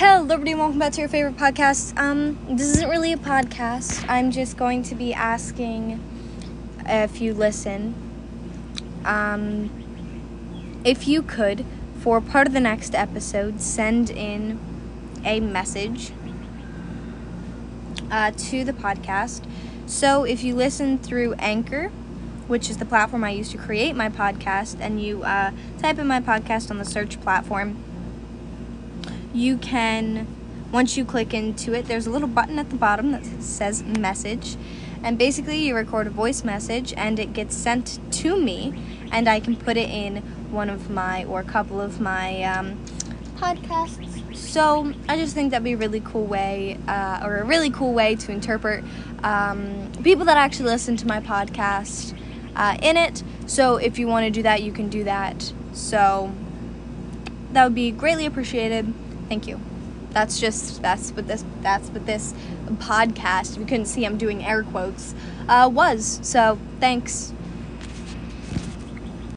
Hello, everybody, and welcome back to your favorite podcast. Um, this isn't really a podcast. I'm just going to be asking if you listen, um, if you could, for part of the next episode, send in a message uh, to the podcast. So if you listen through Anchor, which is the platform I use to create my podcast, and you uh, type in my podcast on the search platform you can once you click into it there's a little button at the bottom that says message. And basically you record a voice message and it gets sent to me and i can put it in one of my or a couple of my um, podcasts. So i just think that'd be a really cool way uh, or a really cool way to interpret um, people that actually listen to my podcast uh, in it. So if you want to do that you can do that. So that would be greatly appreciated Thank you. That's just that's what this that's what this podcast. If you couldn't see, I'm doing air quotes. Uh, was so. Thanks.